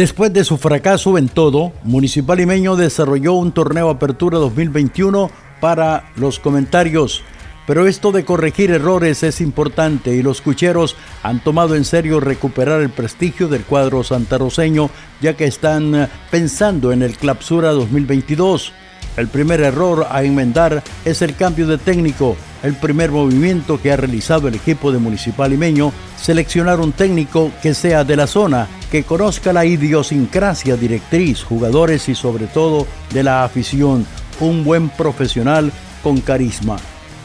Después de su fracaso en todo, Municipal Limeño desarrolló un torneo Apertura 2021 para los comentarios. Pero esto de corregir errores es importante y los cucheros han tomado en serio recuperar el prestigio del cuadro santarroceño ya que están pensando en el Clapsura 2022. El primer error a enmendar es el cambio de técnico. El primer movimiento que ha realizado el equipo de Municipal Limeño, seleccionar un técnico que sea de la zona, que conozca la idiosincrasia directriz, jugadores y sobre todo de la afición, un buen profesional con carisma.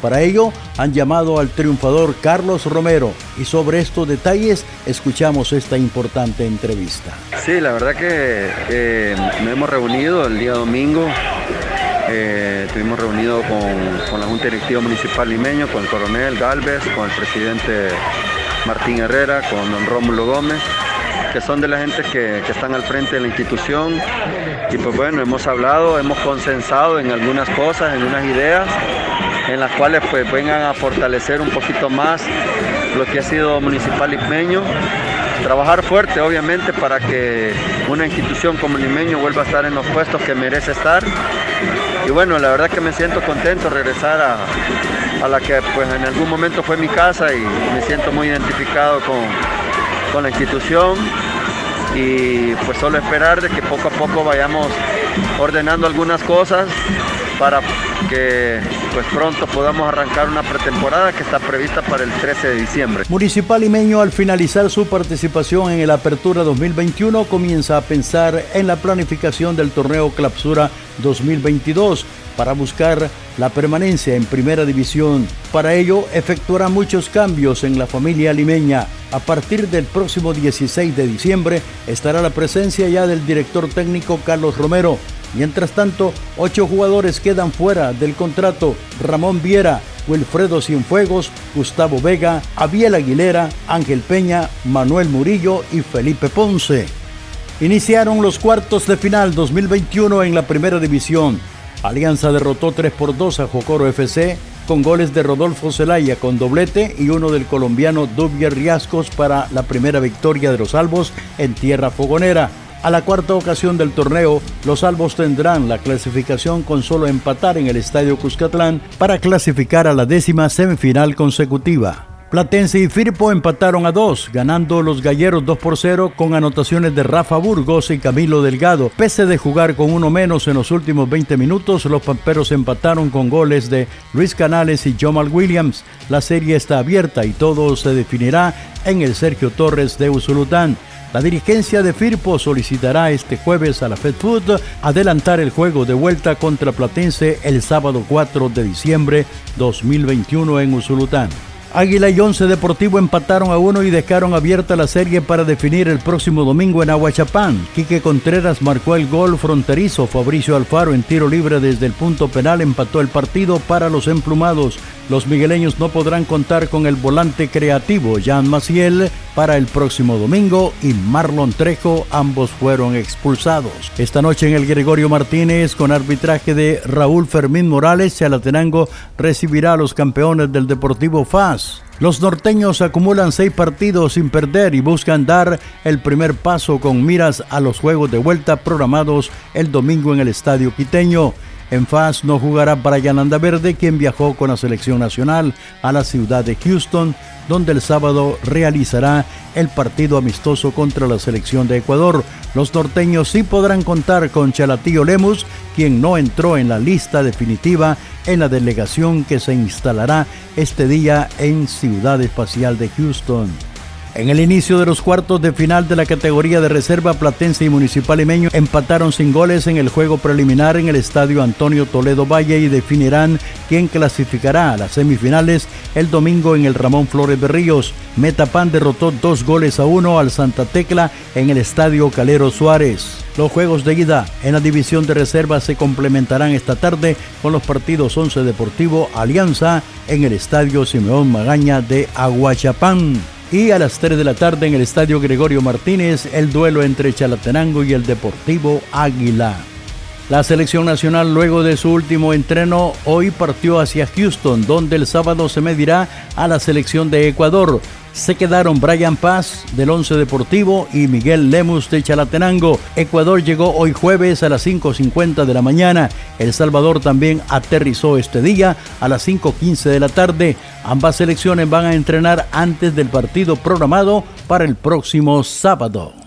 Para ello han llamado al triunfador Carlos Romero y sobre estos detalles escuchamos esta importante entrevista. Sí, la verdad que nos hemos reunido el día domingo eh, estuvimos reunidos con, la Junta Directiva Municipal Limeño, con el coronel Galvez, con el presidente Martín Herrera, con don Rómulo Gómez, que son de la gente que, están al frente de la institución. Y pues bueno, hemos hablado, hemos consensado en algunas cosas, en unas ideas, en las cuales pues vengan a fortalecer un poquito más lo que ha sido Municipal Limeño trabajar fuerte obviamente para que una institución como Limeño vuelva a estar en los puestos que merece estar y bueno, la verdad que me siento contento regresar a, la que pues en algún momento fue mi casa y me siento muy identificado con, con la institución y pues solo esperar de que poco a poco vayamos ordenando algunas cosas para que pues pronto podamos arrancar una pretemporada que está prevista para el 13 de diciembre. Municipal Limeño al finalizar su participación en el Apertura 2021 comienza a pensar en la planificación del torneo Clapsura 2022 para buscar la permanencia en primera división. Para ello, efectuará muchos cambios en la familia limeña. A partir del próximo 16 de diciembre estará la presencia ya del director técnico Carlos Romero, Mientras tanto, ocho jugadores quedan fuera del contrato. Ramón Viera, Wilfredo Cienfuegos, Gustavo Vega, Abiel Aguilera, Ángel Peña, Manuel Murillo y Felipe Ponce. Iniciaron los cuartos de final 2021 en la primera división. Alianza derrotó 3 por 2 a Jocoro FC con goles de Rodolfo Zelaya con doblete y uno del colombiano Dubier Riascos para la primera victoria de los Albos en tierra fogonera. A la cuarta ocasión del torneo, los albos tendrán la clasificación con solo empatar en el Estadio Cuscatlán para clasificar a la décima semifinal consecutiva. Platense y Firpo empataron a dos, ganando los galleros 2 por 0 con anotaciones de Rafa Burgos y Camilo Delgado. Pese de jugar con uno menos en los últimos 20 minutos, los pamperos empataron con goles de Luis Canales y Jamal Williams. La serie está abierta y todo se definirá en el Sergio Torres de Usulután. La dirigencia de Firpo solicitará este jueves a la Fed Food adelantar el juego de vuelta contra Platense el sábado 4 de diciembre 2021 en Usulután. Águila y Once Deportivo empataron a uno y dejaron abierta la serie para definir el próximo domingo en Aguachapán. Quique Contreras marcó el gol fronterizo. Fabricio Alfaro en tiro libre desde el punto penal empató el partido para los emplumados. Los migueleños no podrán contar con el volante creativo Jean Maciel para el próximo domingo y Marlon Trejo, ambos fueron expulsados. Esta noche en el Gregorio Martínez, con arbitraje de Raúl Fermín Morales, Chalatenango recibirá a los campeones del Deportivo FAS. Los norteños acumulan seis partidos sin perder y buscan dar el primer paso con miras a los juegos de vuelta programados el domingo en el Estadio Quiteño. En FAS no jugará Brian Andaverde, quien viajó con la selección nacional a la ciudad de Houston, donde el sábado realizará el partido amistoso contra la selección de Ecuador. Los norteños sí podrán contar con Chalatío Lemus, quien no entró en la lista definitiva en la delegación que se instalará este día en Ciudad Espacial de Houston. En el inicio de los cuartos de final de la categoría de reserva, Platense y Municipal Limeño empataron sin goles en el juego preliminar en el estadio Antonio Toledo Valle y definirán quién clasificará a las semifinales el domingo en el Ramón Flores de Ríos. Metapan derrotó dos goles a uno al Santa Tecla en el estadio Calero Suárez. Los juegos de ida en la división de reserva se complementarán esta tarde con los partidos 11 Deportivo Alianza en el estadio Simeón Magaña de Aguachapán. Y a las 3 de la tarde en el Estadio Gregorio Martínez, el duelo entre Chalatenango y el Deportivo Águila. La selección nacional luego de su último entreno hoy partió hacia Houston, donde el sábado se medirá a la selección de Ecuador. Se quedaron Brian Paz del Once Deportivo y Miguel Lemus de Chalatenango. Ecuador llegó hoy jueves a las 5.50 de la mañana. El Salvador también aterrizó este día a las 5.15 de la tarde. Ambas selecciones van a entrenar antes del partido programado para el próximo sábado.